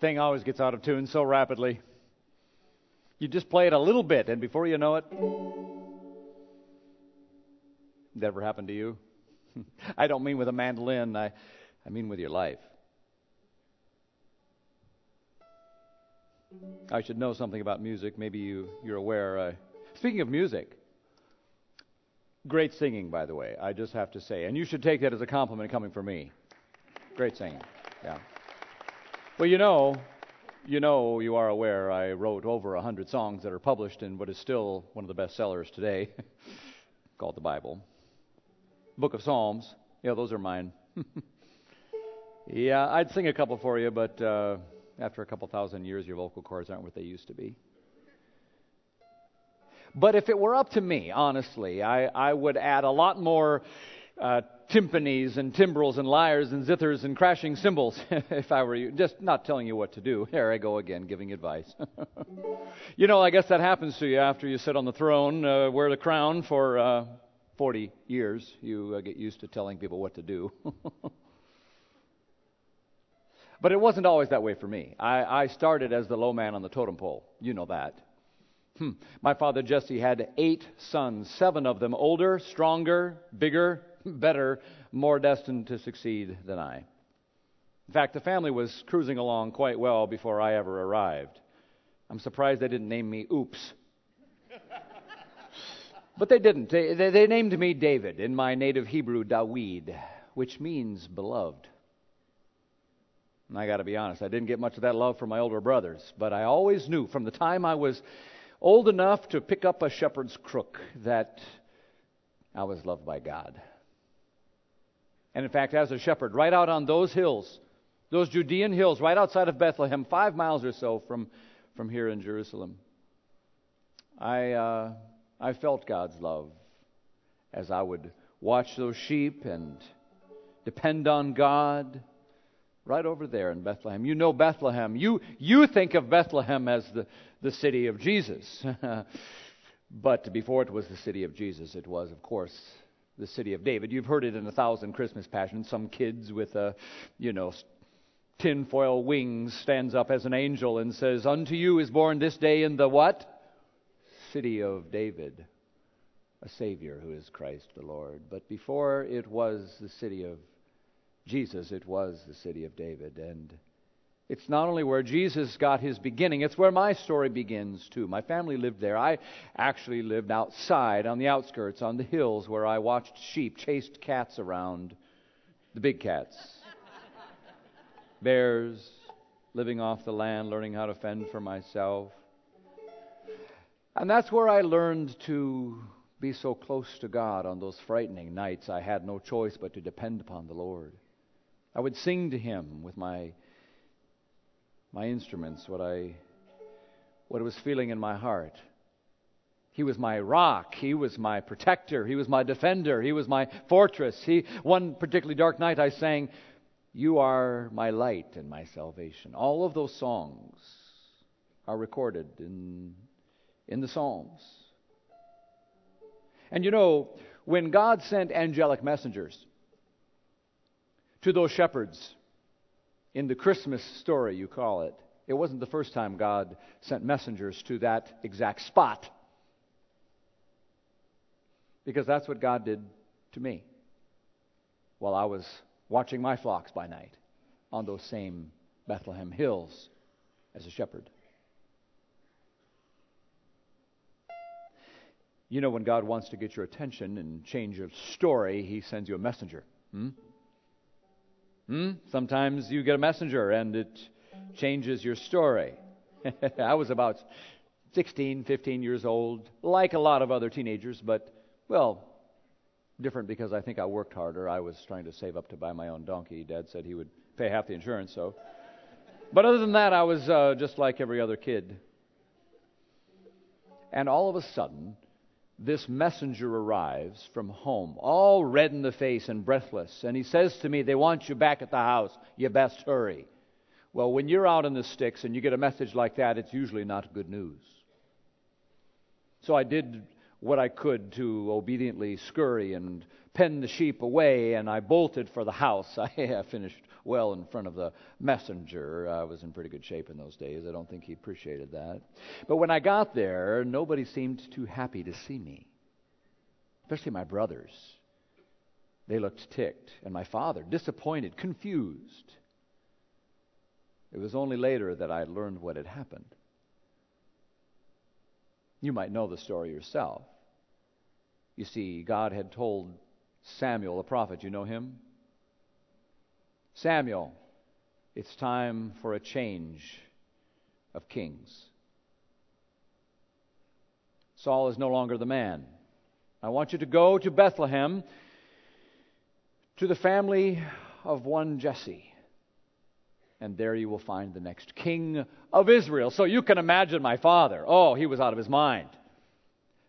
thing always gets out of tune so rapidly. You just play it a little bit, and before you know it, that ever happened to you? I don't mean with a mandolin, I, I mean with your life. I should know something about music. Maybe you, you're aware. Uh, speaking of music, great singing, by the way, I just have to say. And you should take that as a compliment coming from me. Great singing. Yeah. Well, you know, you know, you are aware I wrote over a hundred songs that are published in what is still one of the best sellers today, called the Bible. Book of Psalms. Yeah, those are mine. yeah, I'd sing a couple for you, but uh, after a couple thousand years, your vocal cords aren't what they used to be. But if it were up to me, honestly, I, I would add a lot more uh, and timbrels and lyres and zithers and crashing cymbals if I were you. Just not telling you what to do. Here I go again, giving advice. you know, I guess that happens to you after you sit on the throne, uh, wear the crown for uh, 40 years. You uh, get used to telling people what to do. but it wasn't always that way for me. I, I started as the low man on the totem pole. You know that. Hmm. My father Jesse had eight sons, seven of them older, stronger, bigger, better, more destined to succeed than I. In fact, the family was cruising along quite well before I ever arrived. I'm surprised they didn't name me Oops. but they didn't. They, they, they, named me David, in my native Hebrew, Dawid, which means beloved. And I got to be honest, I didn't get much of that love from my older brothers, but I always knew from the time I was old enough to pick up a shepherd's crook that I was loved by God. And in fact, as a shepherd, right out on those hills, those Judean hills, right outside of Bethlehem, five miles or so from, from here in Jerusalem, I, uh, I felt God's love as I would watch those sheep and depend on God right over there in Bethlehem. You know Bethlehem. You, you think of Bethlehem as the, the city of Jesus. but before it was the city of Jesus, it was, of course, the city of David. You've heard it in a thousand Christmas passions. Some kids with a, you know, tinfoil wings stands up as an angel and says, Unto you is born this day in the what? City of David, a Savior who is Christ the Lord. But before it was the city of Jesus, it was the city of David. And it's not only where Jesus got his beginning, it's where my story begins too. My family lived there. I actually lived outside, on the outskirts, on the hills, where I watched sheep, chased cats around, the big cats. Bears, living off the land, learning how to fend for myself. And that's where I learned to be so close to God on those frightening nights. I had no choice but to depend upon the Lord. I would sing to him with my my instruments, what I what was feeling in my heart. He was my rock. He was my protector. He was my defender. He was my fortress. He one particularly dark night I sang, "You are my light and my salvation." All of those songs are recorded in in the Psalms. And you know, when God sent angelic messengers to those shepherds in the Christmas story, you call it. It wasn't the first time God sent messengers to that exact spot. Because that's what God did to me while I was watching my flocks by night on those same Bethlehem hills as a shepherd. You know, when God wants to get your attention and change your story, He sends you a messenger. Hmm? Hmm? Sometimes you get a messenger and it changes your story. I was about 16, 15 years old, like a lot of other teenagers, but, well, different because I think I worked harder. I was trying to save up to buy my own donkey. Dad said he would pay half the insurance, so. But other than that, I was uh, just like every other kid. And all of a sudden, this messenger arrives from home, all red in the face and breathless, and he says to me, They want you back at the house. You best hurry. Well, when you're out in the sticks and you get a message like that, it's usually not good news. So I did what I could to obediently scurry and penned the sheep away and I bolted for the house. I finished well in front of the messenger. I was in pretty good shape in those days. I don't think he appreciated that. But when I got there, nobody seemed too happy to see me, especially my brothers. They looked ticked, and my father disappointed, confused. It was only later that I learned what had happened. You might know the story yourself. You see, God had told Samuel, the prophet, you know him? Samuel, it's time for a change of kings. Saul is no longer the man. I want you to go to Bethlehem to the family of one Jesse. And there you will find the next king of Israel. So you can imagine my father. Oh, he was out of his mind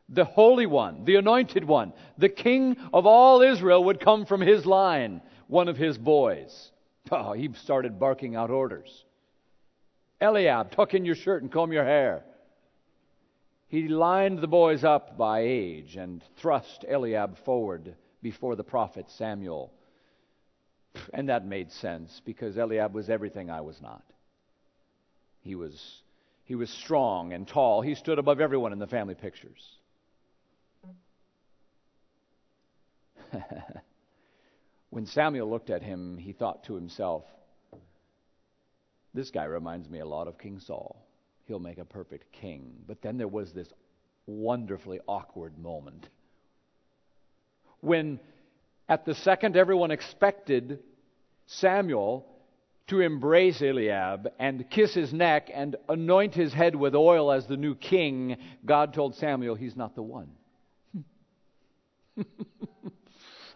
the Holy One, the Anointed One, the King of all Israel would come from his line, one of his boys. Oh, he started barking out orders. Eliab, tuck in your shirt and comb your hair. He lined the boys up by age and thrust Eliab forward before the prophet Samuel. And that made sense because Eliab was everything I was not. He was, he was strong and tall. He stood above everyone in the family pictures. when Samuel looked at him, he thought to himself, This guy reminds me a lot of King Saul. He'll make a perfect king. But then there was this wonderfully awkward moment when, at the second everyone expected Samuel to embrace Eliab and kiss his neck and anoint his head with oil as the new king, God told Samuel he's not the one.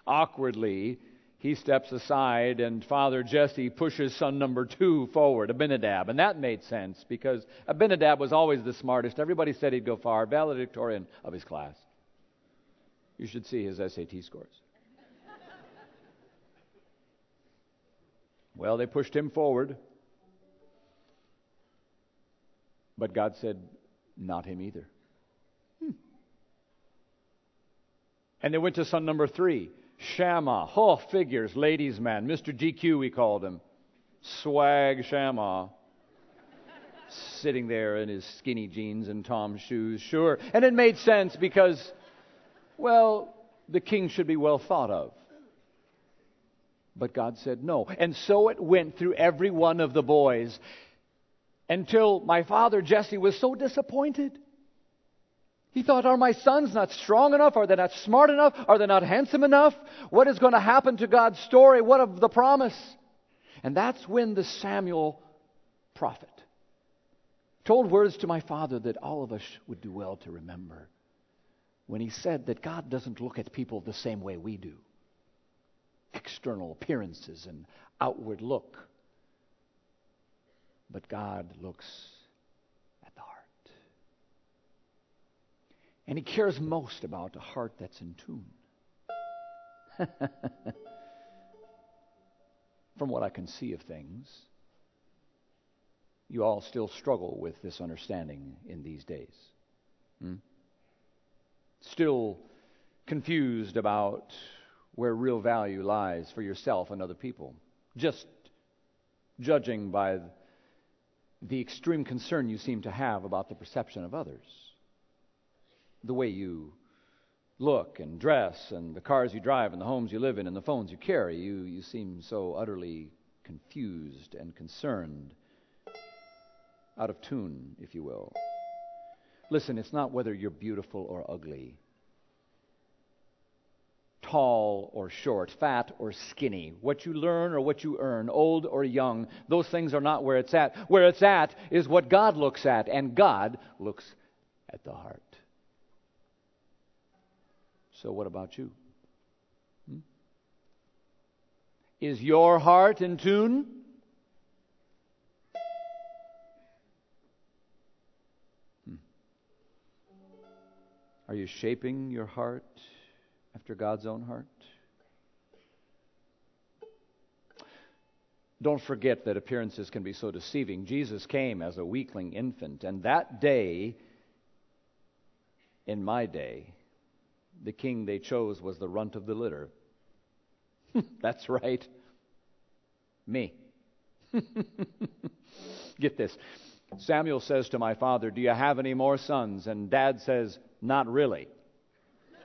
Awkwardly, he steps aside, and Father Jesse pushes son number two forward, Abinadab. And that made sense because Abinadab was always the smartest. Everybody said he'd go far, valedictorian of his class. You should see his SAT scores. well, they pushed him forward. But God said, not him either. Hmm. And they went to son number three. Shammah. Oh, figures, ladies' man. Mr. GQ, we called him. Swag Shammah. Sitting there in his skinny jeans and Tom's shoes, sure. And it made sense because, well, the king should be well thought of. But God said no. And so it went through every one of the boys until my father Jesse was so disappointed. He thought, Are my sons not strong enough? Are they not smart enough? Are they not handsome enough? What is going to happen to God's story? What of the promise? And that's when the Samuel prophet told words to my father that all of us would do well to remember when he said that God doesn't look at people the same way we do external appearances and outward look. But God looks And he cares most about a heart that's in tune. From what I can see of things, you all still struggle with this understanding in these days. Hmm? Still confused about where real value lies for yourself and other people. Just judging by the extreme concern you seem to have about the perception of others the way you look and dress and the cars you drive and the homes you live in and the phones you carry. You, you seem so utterly confused and concerned, out of tune, if you will. Listen, it's not whether you're beautiful or ugly, tall or short, fat or skinny, what you learn or what you earn, old or young. Those things are not where it's at. Where it's at is what God looks at, and God looks at the heart. So, what about you? Hmm? Is your heart in tune? Hmm. Are you shaping your heart after God's own heart? Don't forget that appearances can be so deceiving. Jesus came as a weakling infant, and that day, in my day, the king they chose was the runt of the litter. That's right. Me. Get this. Samuel says to my father, Do you have any more sons? And dad says, Not really.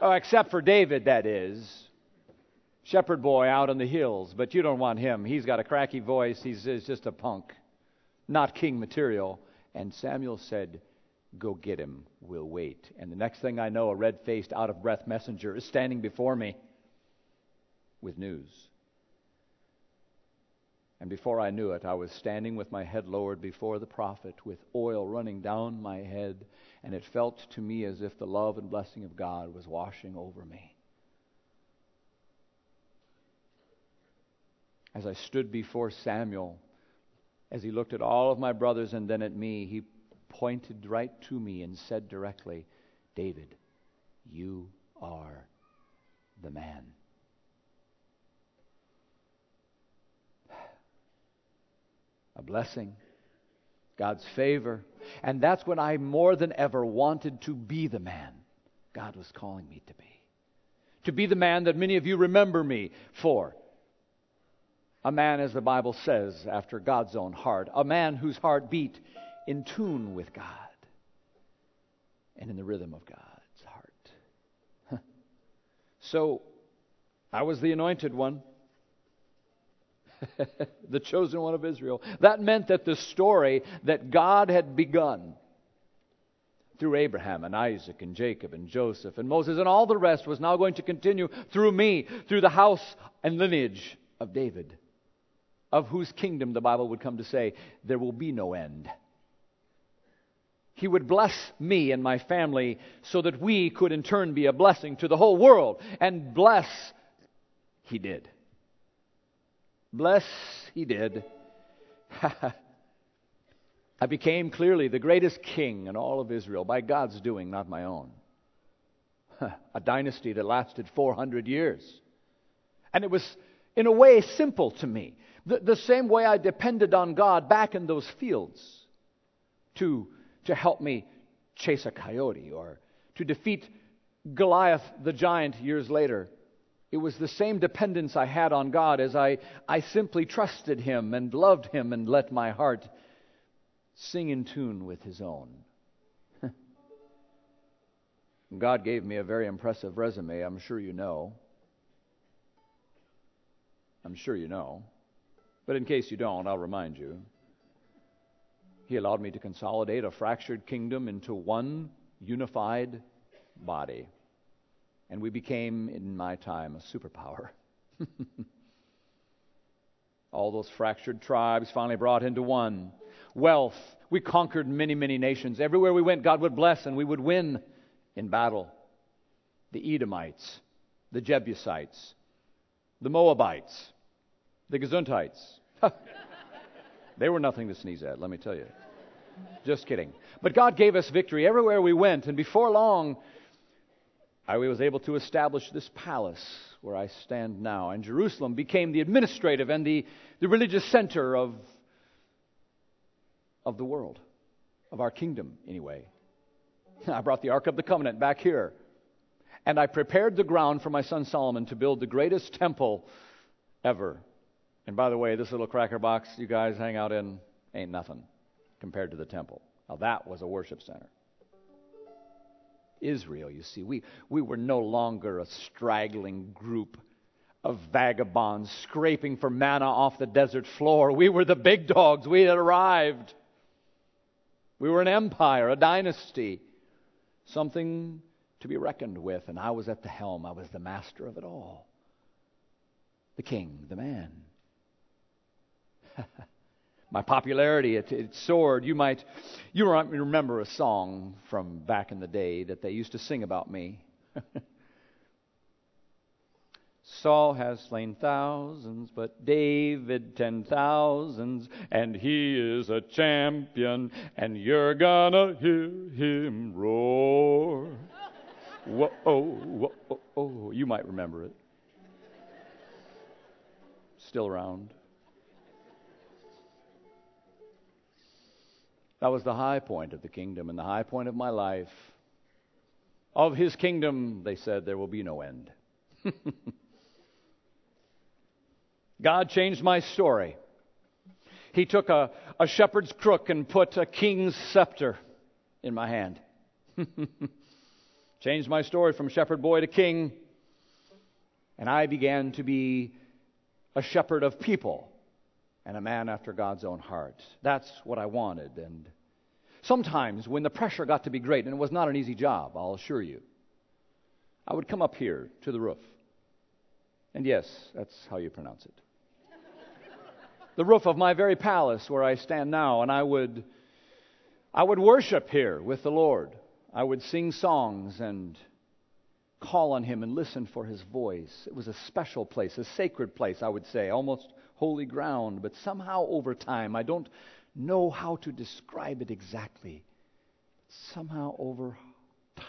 oh, except for David, that is. Shepherd boy out in the hills, but you don't want him. He's got a cracky voice. He's, he's just a punk, not king material. And Samuel said, Go get him. We'll wait. And the next thing I know, a red faced, out of breath messenger is standing before me with news. And before I knew it, I was standing with my head lowered before the prophet, with oil running down my head, and it felt to me as if the love and blessing of God was washing over me. As I stood before Samuel, as he looked at all of my brothers and then at me, he pointed right to me and said directly, David, you are the man. a blessing, God's favor. And that's when I more than ever wanted to be the man God was calling me to be. To be the man that many of you remember me for. A man, as the Bible says, after God's own heart. A man whose heart beat in tune with God and in the rhythm of God's heart. so, I was the anointed one. the chosen one of Israel. That meant that the story that God had begun through Abraham and Isaac and Jacob and Joseph and Moses and all the rest was now going to continue through me, through the house and lineage of David, of whose kingdom the Bible would come to say, there will be no end. He would bless me and my family so that we could in turn be a blessing to the whole world. And bless, He did. Bless, he did. I became clearly the greatest king in all of Israel by God's doing, not my own. A dynasty that lasted 400 years. And it was, in a way, simple to me. The, the same way I depended on God back in those fields to, to help me chase a coyote or to defeat Goliath the giant years later. It was the same dependence I had on God as I, I simply trusted Him and loved Him and let my heart sing in tune with His own. God gave me a very impressive resume, I'm sure you know. I'm sure you know. But in case you don't, I'll remind you. He allowed me to consolidate a fractured kingdom into one unified body. And we became, in my time, a superpower. All those fractured tribes finally brought into one. Wealth. We conquered many, many nations. Everywhere we went, God would bless and we would win in battle. The Edomites, the Jebusites, the Moabites, the Gesundhites. they were nothing to sneeze at, let me tell you. Just kidding. But God gave us victory everywhere we went, and before long, I was able to establish this palace where I stand now. And Jerusalem became the administrative and the, the religious center of, of the world, of our kingdom, anyway. I brought the Ark of the Covenant back here. And I prepared the ground for my son Solomon to build the greatest temple ever. And by the way, this little cracker box you guys hang out in ain't nothing compared to the temple. Now, that was a worship center. Israel, you see. We, we were no longer a straggling group of vagabonds scraping for manna off the desert floor. We were the big dogs. We had arrived. We were an empire, a dynasty, something to be reckoned with. And I was at the helm, I was the master of it all. The king, the man. my popularity it, it, soared. You might, you remember a song from back in the day that they used to sing about me. Saul has slain thousands, but David ten thousands, and he is a champion, and you're gonna hear him roar. whoa, oh, whoa, oh! oh. You might remember it. Still around. That was the high point of the kingdom and the high point of my life. Of his kingdom, they said, there will be no end. God changed my story. He took a, a shepherd's crook and put a king's scepter in my hand. changed my story from shepherd boy to king. And I began to be a shepherd of people and a man after God's own heart. That's what I wanted. And sometimes when the pressure got to be great, and it was not an easy job, I'll assure you, I would come up here to the roof. And yes, that's how you pronounce it. the roof of my very palace where I stand now, and I would I would worship here with the Lord. I would sing songs and call on him and listen for his voice. It was a special place, a sacred place, I would say, almost holy ground, but somehow over time, I don't know how to describe it exactly. Somehow over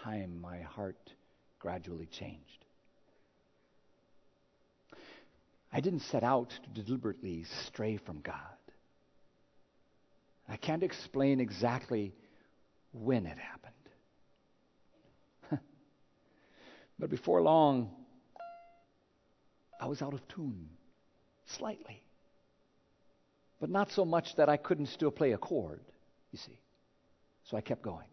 time, my heart gradually changed. I didn't set out to deliberately stray from God. I can't explain exactly when it happened. but before long, I was out of tune slightly. But not so much that I couldn't still play a chord, you see. So I kept going.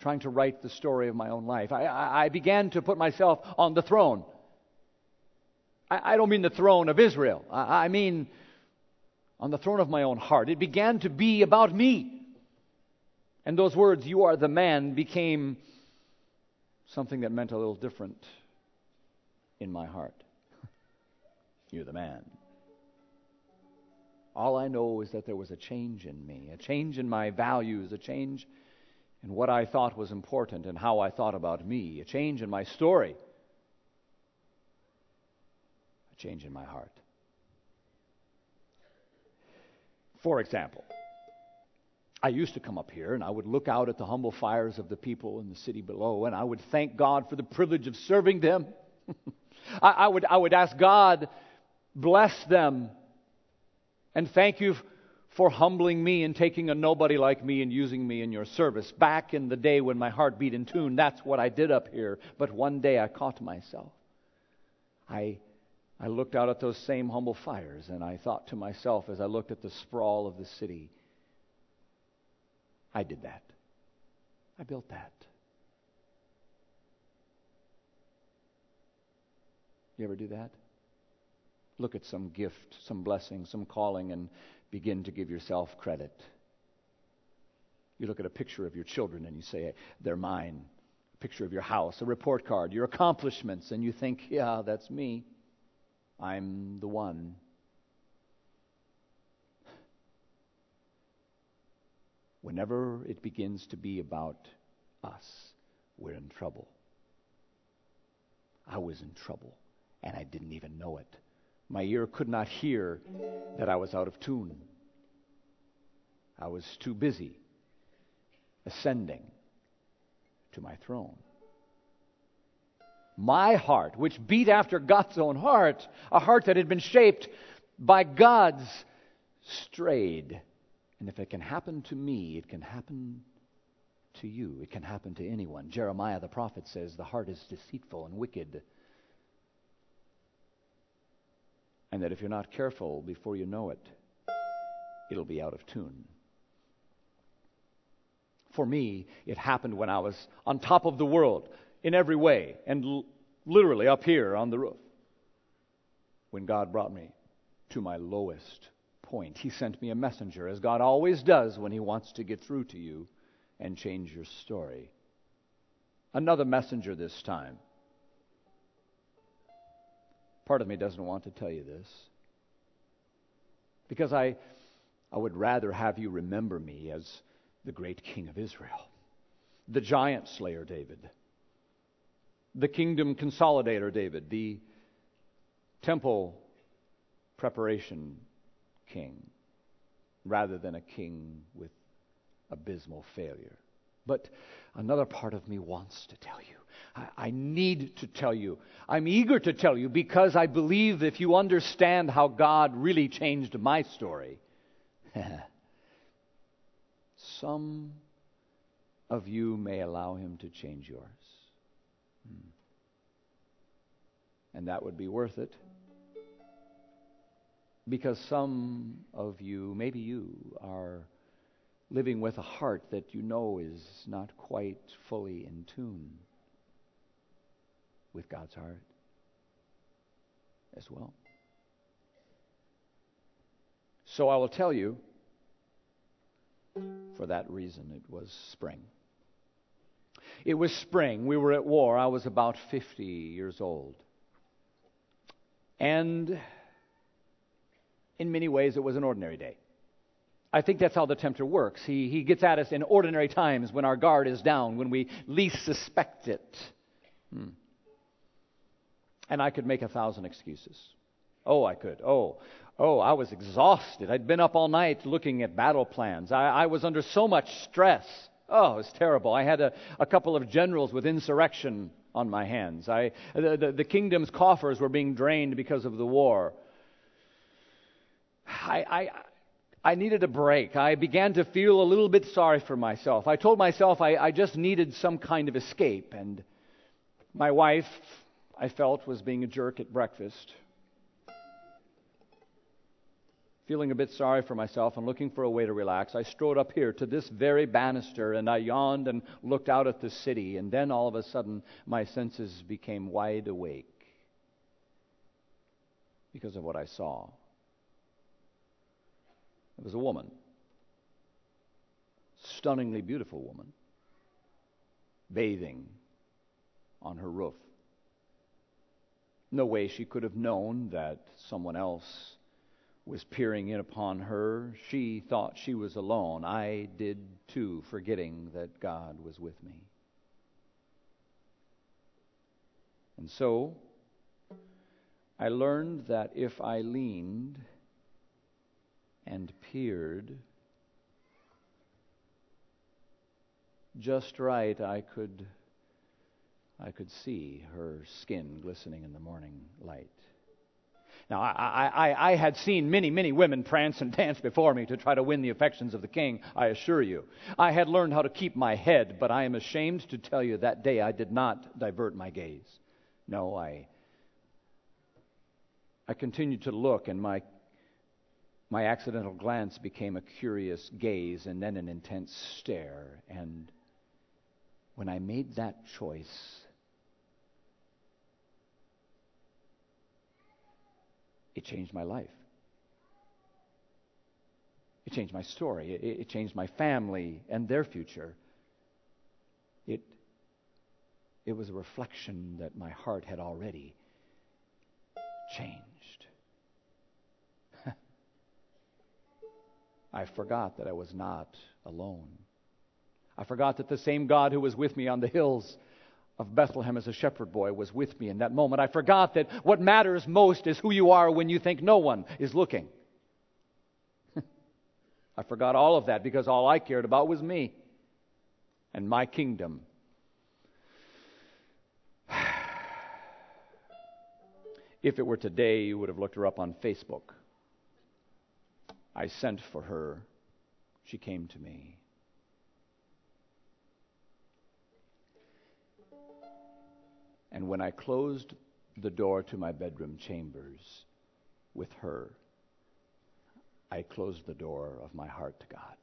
Trying to write the story of my own life. I, I, I began to put myself on the throne. I, I don't mean the throne of Israel, I, I mean on the throne of my own heart. It began to be about me. And those words, you are the man, became something that meant a little different in my heart. You're the man. All I know is that there was a change in me, a change in my values, a change in what I thought was important and how I thought about me, a change in my story, a change in my heart. For example, I used to come up here and I would look out at the humble fires of the people in the city below and I would thank God for the privilege of serving them. I, I, would, I would ask God Bless them. And thank you for humbling me and taking a nobody like me and using me in your service. Back in the day when my heart beat in tune, that's what I did up here. But one day I caught myself. I, I looked out at those same humble fires and I thought to myself as I looked at the sprawl of the city, I did that. I built that. You ever do that? Look at some gift, some blessing, some calling, and begin to give yourself credit. You look at a picture of your children and you say, they're mine. A picture of your house, a report card, your accomplishments, and you think, yeah, that's me. I'm the one. Whenever it begins to be about us, we're in trouble. I was in trouble, and I didn't even know it. My ear could not hear that I was out of tune. I was too busy ascending to my throne. My heart, which beat after God's own heart, a heart that had been shaped by God's, strayed. And if it can happen to me, it can happen to you. It can happen to anyone. Jeremiah the prophet says, The heart is deceitful and wicked and that if you're not careful before you know it, it'll be out of tune. For me, it happened when I was on top of the world in every way and l- literally up here on the roof. When God brought me to my lowest point, He sent me a messenger, as God always does when He wants to get through to you and change your story. Another messenger this time Part of me doesn't want to tell you this because I, I would rather have you remember me as the great king of Israel, the giant slayer David, the kingdom consolidator David, the temple preparation king, rather than a king with abysmal failure. But another part of me wants to tell you I, I need to tell you. I'm eager to tell you because I believe if you understand how God really changed my story, some of you may allow Him to change yours. Hmm. and that would be worth it. Because some of you, maybe you, are living with a heart that you know is not quite fully in tune with God's heart as well. So I will tell you, for that reason, it was spring. It was spring. We were at war. I was about 50 years old. And in many ways, it was an ordinary day. I think that's how the tempter works. He, he gets at us in ordinary times when our guard is down, when we least suspect it. Hmm. And I could make a thousand excuses. Oh, I could. Oh, oh, I was exhausted. I'd been up all night looking at battle plans. I, I was under so much stress. Oh, it was terrible. I had a, a couple of generals with insurrection on my hands. I, the, the, the kingdom's coffers were being drained because of the war. I, I, I needed a break. I began to feel a little bit sorry for myself. I told myself I, I just needed some kind of escape. And my wife, I felt, was being a jerk at breakfast. Feeling a bit sorry for myself and looking for a way to relax, I strode up here to this very banister and I yawned and looked out at the city. And then all of a sudden, my senses became wide awake because of what I saw. It was a woman, stunningly beautiful woman, bathing on her roof. No way she could have known that someone else was peering in upon her. She thought she was alone. I did too, forgetting that God was with me. And so, I learned that if I leaned and peered just right, I could I could see her skin glistening in the morning light. Now, I, I, I, had seen many, many women prance and dance before me to try to win the affections of the king, I assure you. I had learned how to keep my head, but I am ashamed to tell you that day I did not divert my gaze. No, I, I continued to look, and my my accidental glance became a curious gaze and then an intense stare. And when I made that choice, it changed my life. It changed my story. It, it, changed my family and their future. It, it was a reflection that my heart had already changed. I forgot that I was not alone. I forgot that the same God who was with me on the hills of Bethlehem as a shepherd boy was with me in that moment. I forgot that what matters most is who you are when you think no one is looking. I forgot all of that because all I cared about was me and my kingdom. if it were today, you would have looked her up on Facebook. I sent for her. She came to me. And when I closed the door to my bedroom chambers with her, I closed the door of my heart to God.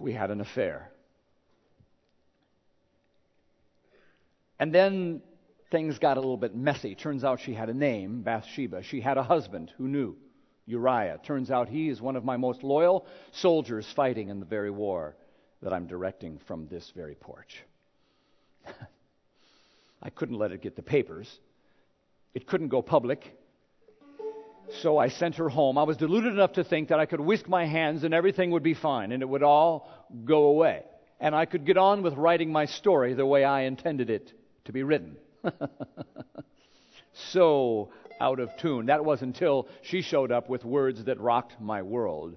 We had an affair. And then things got a little bit messy. Turns out she had a name, Bathsheba. She had a husband who knew, Uriah. Turns out he is one of my most loyal soldiers fighting in the very war that I'm directing from this very porch. I couldn't let it get the papers. It couldn't go public. So I sent her home. I was deluded enough to think that I could whisk my hands and everything would be fine and it would all go away. And I could get on with writing my story the way I intended it to be written. so out of tune. That was until she showed up with words that rocked my world.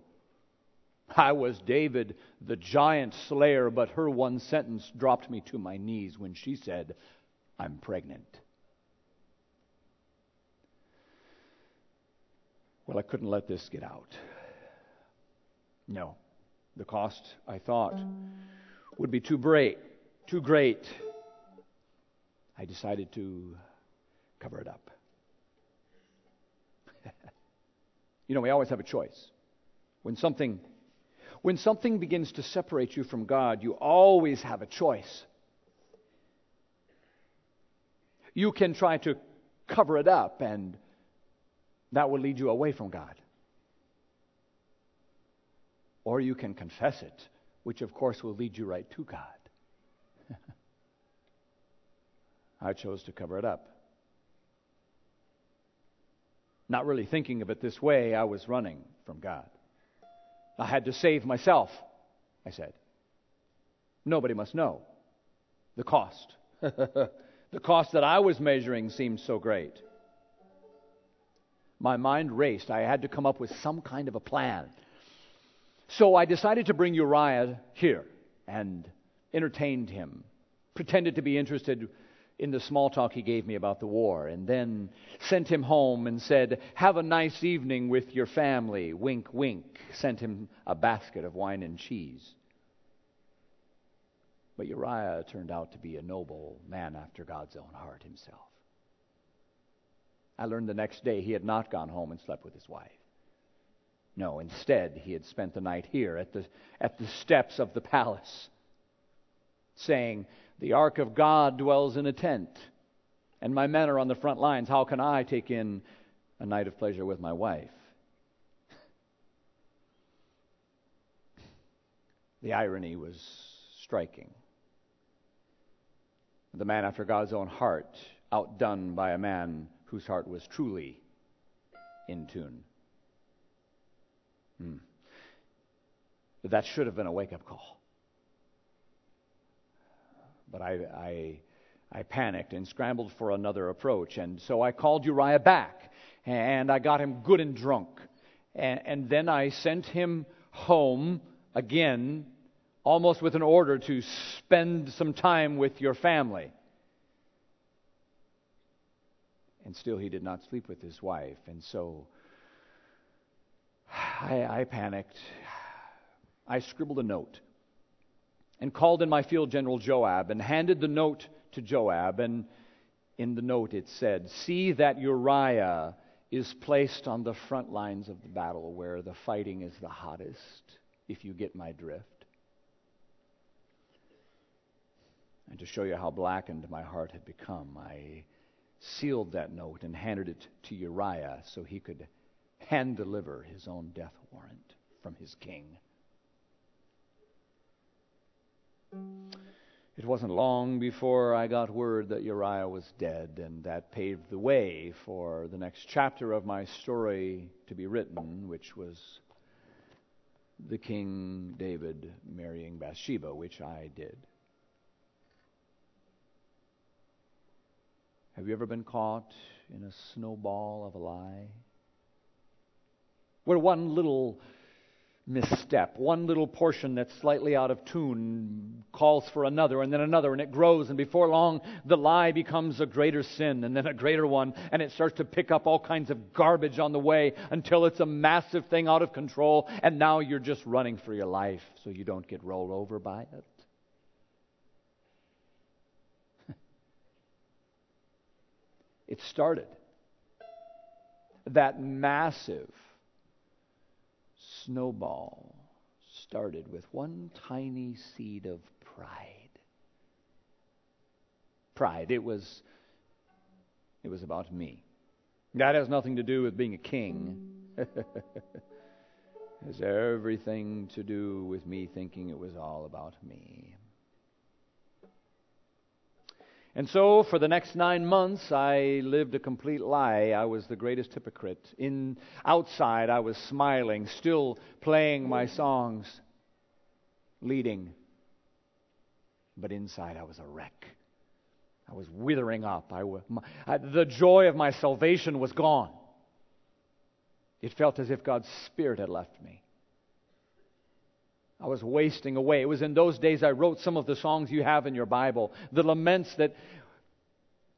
I was David, the giant slayer, but her one sentence dropped me to my knees when she said, I'm pregnant. Well, I couldn't let this get out. No. The cost, I thought, would be too great, too great I decided to cover it up. you know, we always have a choice. When something when something begins to separate you from God, you always have a choice. You can try to cover it up, and that will lead you away from God. Or you can confess it, which of course will lead you right to God. I chose to cover it up. Not really thinking of it this way, I was running from God. I had to save myself, I said. Nobody must know. The cost. the cost that I was measuring seemed so great. My mind raced. I had to come up with some kind of a plan. So I decided to bring Uriah here and entertained him, pretended to be interested in the small talk he gave me about the war, and then sent him home and said, Have a nice evening with your family. Wink, wink. Sent him a basket of wine and cheese. But Uriah turned out to be a noble man after God's own heart himself. I learned the next day he had not gone home and slept with his wife. No, instead, he had spent the night here at the, at the steps of the palace, saying, the ark of God dwells in a tent, and my men are on the front lines. How can I take in a night of pleasure with my wife? The irony was striking. The man after God's own heart, outdone by a man whose heart was truly in tune. Hmm. That should have been a wake up call. But I, I, I panicked and scrambled for another approach. And so I called Uriah back, and I got him good and drunk. And, and then I sent him home again, almost with an order to spend some time with your family. And still, he did not sleep with his wife. And so I, I panicked. I scribbled a note and called in my field general Joab and handed the note to Joab. And in the note it said, See that Uriah is placed on the front lines of the battle where the fighting is the hottest, if you get my drift. And to show you how blackened my heart had become, I sealed that note and handed it to Uriah so he could hand deliver his own death warrant from his king. It wasn't long before I got word that Uriah was dead, and that paved the way for the next chapter of my story to be written, which was the King David marrying Bathsheba, which I did. Have you ever been caught in a snowball of a lie? Where one little misstep. One little portion that's slightly out of tune calls for another and then another, and it grows, and before long, the lie becomes a greater sin and then a greater one, and it starts to pick up all kinds of garbage on the way until it's a massive thing out of control, and now you're just running for your life so you don't get rolled over by it. it started. That massive snowball started with one tiny seed of pride. Pride. It was it was about me. That has nothing to do with being a king. it has everything to do with me thinking it was all about me. And so, for the next nine months, I lived a complete lie. I was the greatest hypocrite. In outside, I was smiling, still playing my songs, leading. But inside, I was a wreck. I was withering up. I, my, I, the joy of my salvation was gone. It felt as if God's Spirit had left me. I was wasting away. It was in those days I wrote some of the songs you have in your Bible, the laments that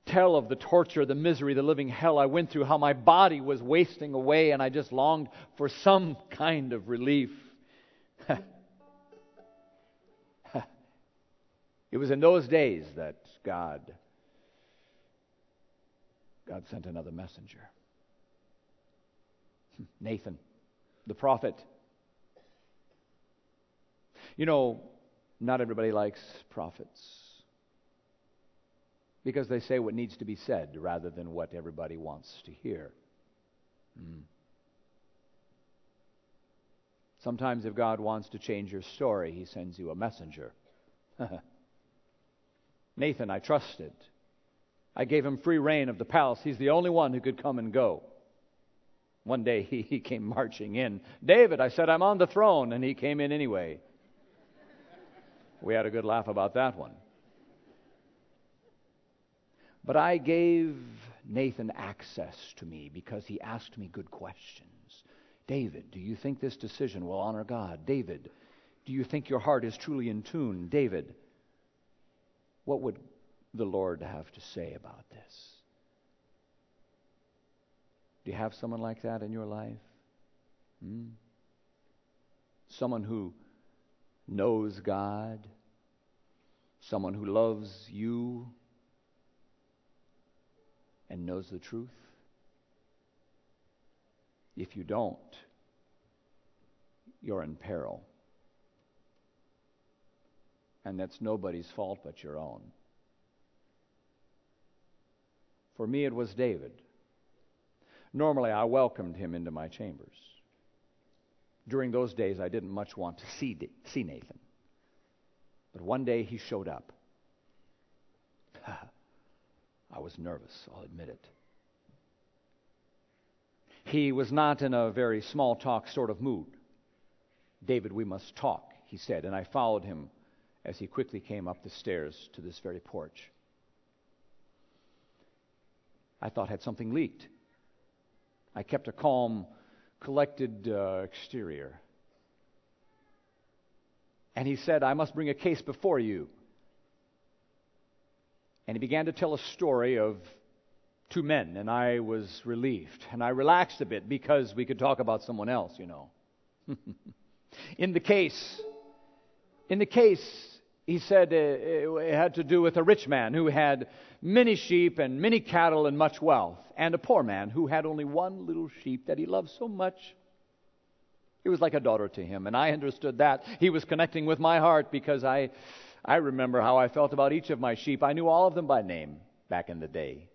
tell of the torture, the misery, the living hell I went through, how my body was wasting away, and I just longed for some kind of relief. it was in those days that God God sent another messenger. Nathan, the prophet. You know, not everybody likes prophets because they say what needs to be said rather than what everybody wants to hear. Mm. Sometimes, if God wants to change your story, He sends you a messenger. Nathan, I trusted. I gave him free reign of the palace. He's the only one who could come and go. One day he, he came marching in. David, I said, I'm on the throne, and he came in anyway. We had a good laugh about that one. But I gave Nathan access to me because he asked me good questions. David, do you think this decision will honor God? David, do you think your heart is truly in tune? David, what would the Lord have to say about this? Do you have someone like that in your life? Hmm? Someone who knows God, someone who loves you and knows the truth? If you don't, you're in peril. And that's nobody's fault but your own. For me, it was David. Normally, I welcomed him into my chambers. During those days, I didn't much want to see, see Nathan. But one day he showed up. I was nervous, I'll admit it. He was not in a very small talk sort of mood. David, we must talk, he said, and I followed him as he quickly came up the stairs to this very porch. I thought had something leaked. I kept a calm, collected uh, exterior. And he said, I must bring a case before you. And he began to tell a story of two men, and I was relieved. And I relaxed a bit because we could talk about someone else, you know. in the case, in the case, he said uh, it had to do with a rich man who had many sheep and many cattle and much wealth, and a poor man who had only one little sheep that he loved so much. It was like a daughter to him, and I understood that. He was connecting with my heart because I, I remember how I felt about each of my sheep. I knew all of them by name back in the day.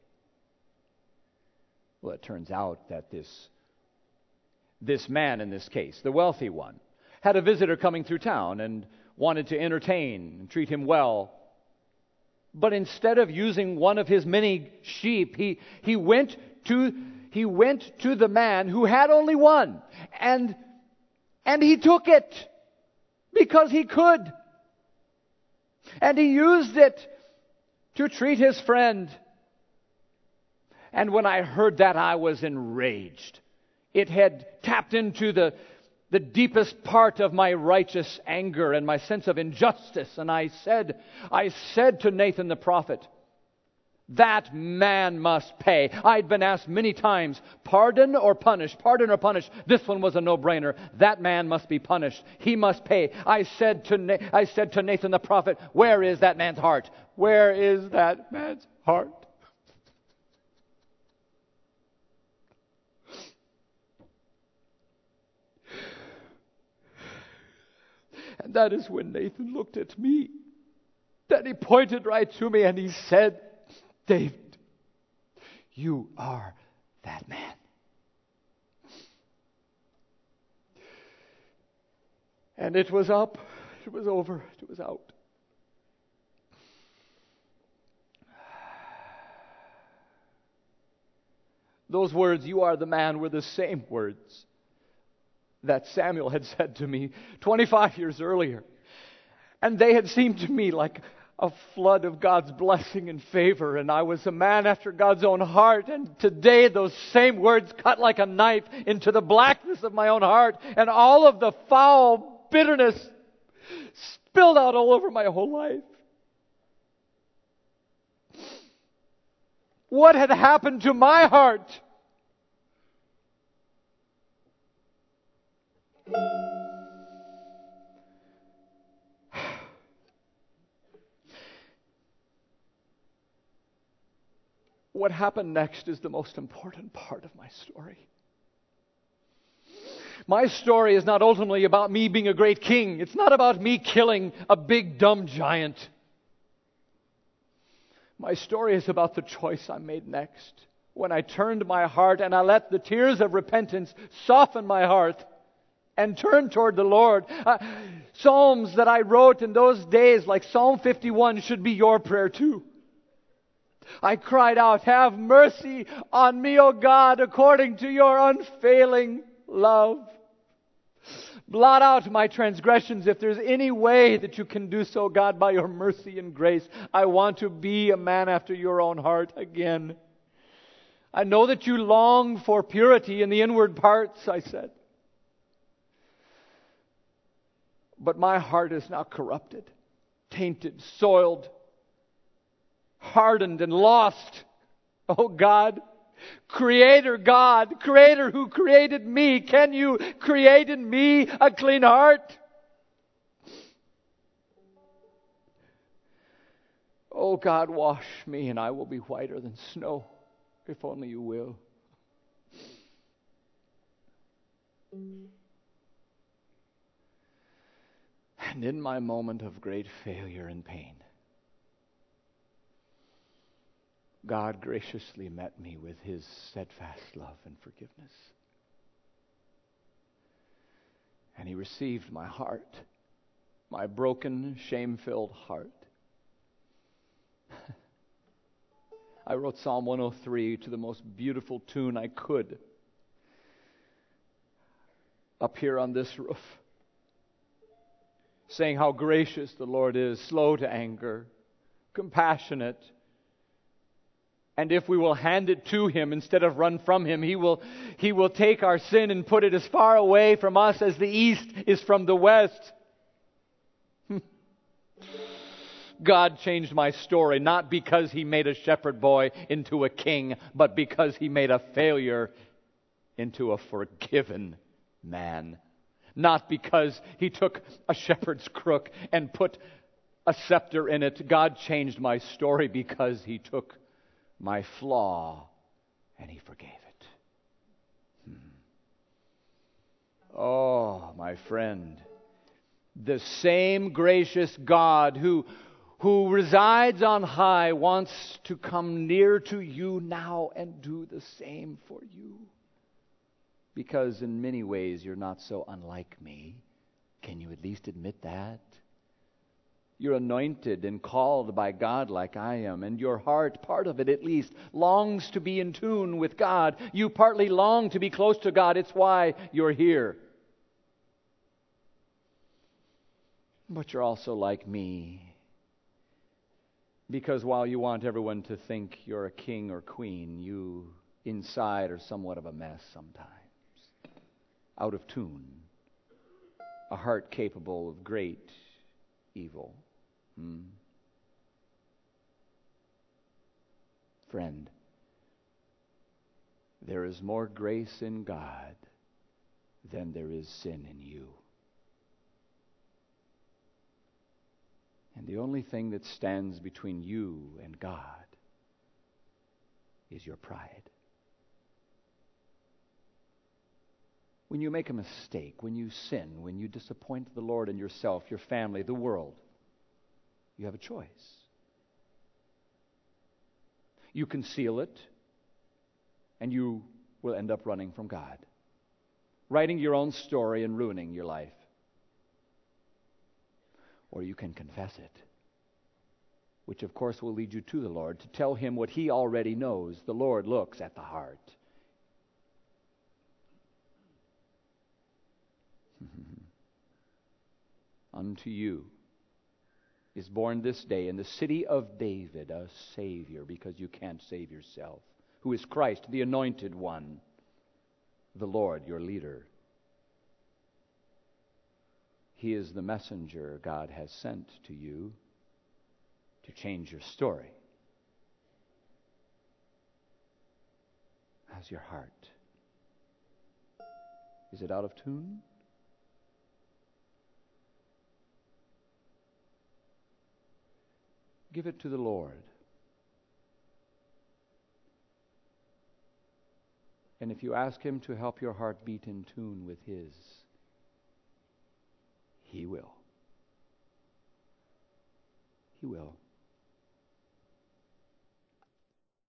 Well, it turns out that this, this man in this case, the wealthy one, had a visitor coming through town and wanted to entertain and treat him well. But instead of using one of his many sheep, he, he went to he went to the man who had only one and and he took it because he could. And he used it to treat his friend. And when I heard that, I was enraged. It had tapped into the, the deepest part of my righteous anger and my sense of injustice. And I said, I said to Nathan the prophet, that man must pay. I'd been asked many times, pardon or punish, pardon or punish. This one was a no-brainer. That man must be punished. He must pay. I said to, Na- I said to Nathan the prophet, where is that man's heart? Where is that man's heart? And that is when Nathan looked at me. Then he pointed right to me and he said, David, you are that man. And it was up, it was over, it was out. Those words, you are the man, were the same words that Samuel had said to me 25 years earlier. And they had seemed to me like a flood of God's blessing and favor, and I was a man after God's own heart. And today, those same words cut like a knife into the blackness of my own heart, and all of the foul bitterness spilled out all over my whole life. What had happened to my heart? What happened next is the most important part of my story. My story is not ultimately about me being a great king. It's not about me killing a big dumb giant. My story is about the choice I made next. When I turned my heart and I let the tears of repentance soften my heart and turn toward the Lord. Uh, Psalms that I wrote in those days, like Psalm 51, should be your prayer too. I cried out, Have mercy on me, O God, according to your unfailing love. Blot out my transgressions if there's any way that you can do so, God, by your mercy and grace. I want to be a man after your own heart again. I know that you long for purity in the inward parts, I said. But my heart is now corrupted, tainted, soiled, hardened, and lost. Oh God, Creator God, Creator who created me, can you create in me a clean heart? Oh God, wash me and I will be whiter than snow, if only you will. And in my moment of great failure and pain, God graciously met me with his steadfast love and forgiveness. And he received my heart, my broken, shame filled heart. I wrote Psalm 103 to the most beautiful tune I could up here on this roof, saying how gracious the Lord is, slow to anger, compassionate and if we will hand it to Him instead of run from Him, He will, he will take our sin and put it as far away from us as the East is from the West. God changed my story not because He made a shepherd boy into a king, but because He made a failure into a forgiven man. Not because He took a shepherd's crook and put a scepter in it. God changed my story because He took my flaw, and he forgave it. Hmm. Oh, my friend, the same gracious God who, who resides on high wants to come near to you now and do the same for you. Because in many ways you're not so unlike me. Can you at least admit that? You're anointed and called by God like I am, and your heart, part of it at least, longs to be in tune with God. You partly long to be close to God. It's why you're here. But you're also like me. Because while you want everyone to think you're a king or queen, you inside are somewhat of a mess sometimes. Out of tune. A heart capable of great evil. Hmm. Friend, there is more grace in God than there is sin in you. And the only thing that stands between you and God is your pride. When you make a mistake, when you sin, when you disappoint the Lord and yourself, your family, the world, you have a choice. You conceal it, and you will end up running from God, writing your own story and ruining your life. Or you can confess it, which of course will lead you to the Lord to tell Him what He already knows. The Lord looks at the heart. Unto you is born this day in the city of David a Savior, because you can't save yourself, who is Christ, the anointed one, the Lord, your leader. He is the messenger God has sent to you to change your story. How's your heart? Is it out of tune? Give it to the Lord. And if you ask Him to help your heart beat in tune with His, He will. He will.